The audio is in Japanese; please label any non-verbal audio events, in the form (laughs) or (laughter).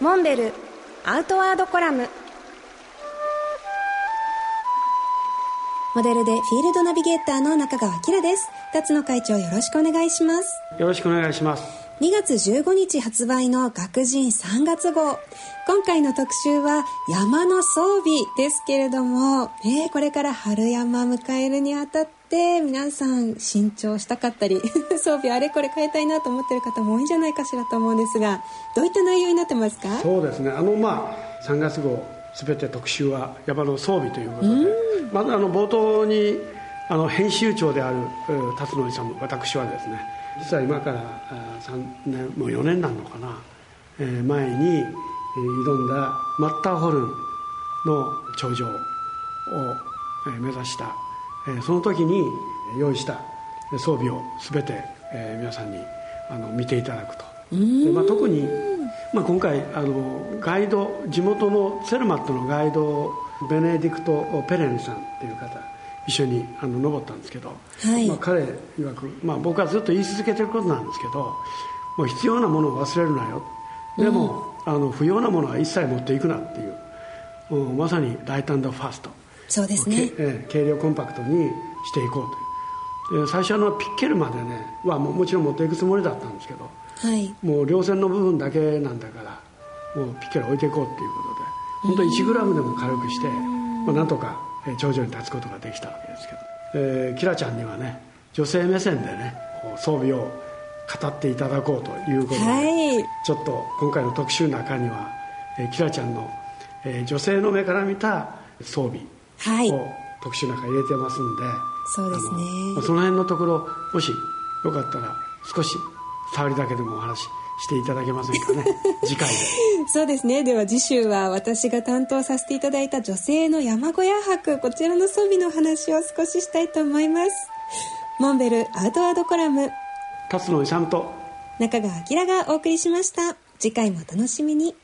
モンベルアウトワードコラム。モデルでフィールドナビゲーターの中川明です。辰野会長よろしくお願いします。よろしくお願いします。2月15日発売の学人3月号。今回の特集は山の装備ですけれども、えー、これから春山迎えるにあたって皆さん新調したかったり (laughs) 装備あれこれ変えたいなと思ってる方も多いんじゃないかしらと思うんですがどういった内容になってますか？そうですね。あのまあ3月号全て特集は山の装備ということでまずあの冒頭にあの編集長である辰野勇私はですね実は今から3年もう4年なのかな、えー、前に挑んだマッターホルンの頂上を目指した、えー、その時に用意した装備を全て、えー、皆さんにあの見ていただくと。で、まあ、特に、まあ、今回あのガイド地元のセルマットのガイドベネディクト・ペレンさんっていう方一緒にあの登ったんですけど、はい、まあ、彼曰く、まあ、僕はずっと言い続けてることなんですけどもう必要なものを忘れるなよ。でも、うん、あの不要なものは一切持っていくなっていう、うまさにライトファースト。そうですね、え軽量コンパクトにしていこうという。で最初のピッケルまでねはももちろん持っていくつもりだったんですけど、はい、もう稜線の部分だけなんだからもうピッケル置いていこうっていうことで本当に1グラムでも軽くして、まあ、なんとか頂上に立つことができたわけですけど、えー、キラちゃんにはね女性目線でね装備を語っていただこうということで、はい、ちょっと今回の特集の中には、えー、キラちゃんの、えー、女性の目から見た装備を特集の中に入れてますんで、そうですね。その辺のところもしよかったら少し触りだけでもお話していただけませんかね。(laughs) 次回で。そうですね。では次週は私が担当させていただいた女性の山小屋泊こちらの装備の話を少ししたいと思います。モンベルアウトワードコラム。辰野勇と。中川明がお送りしました。次回もお楽しみに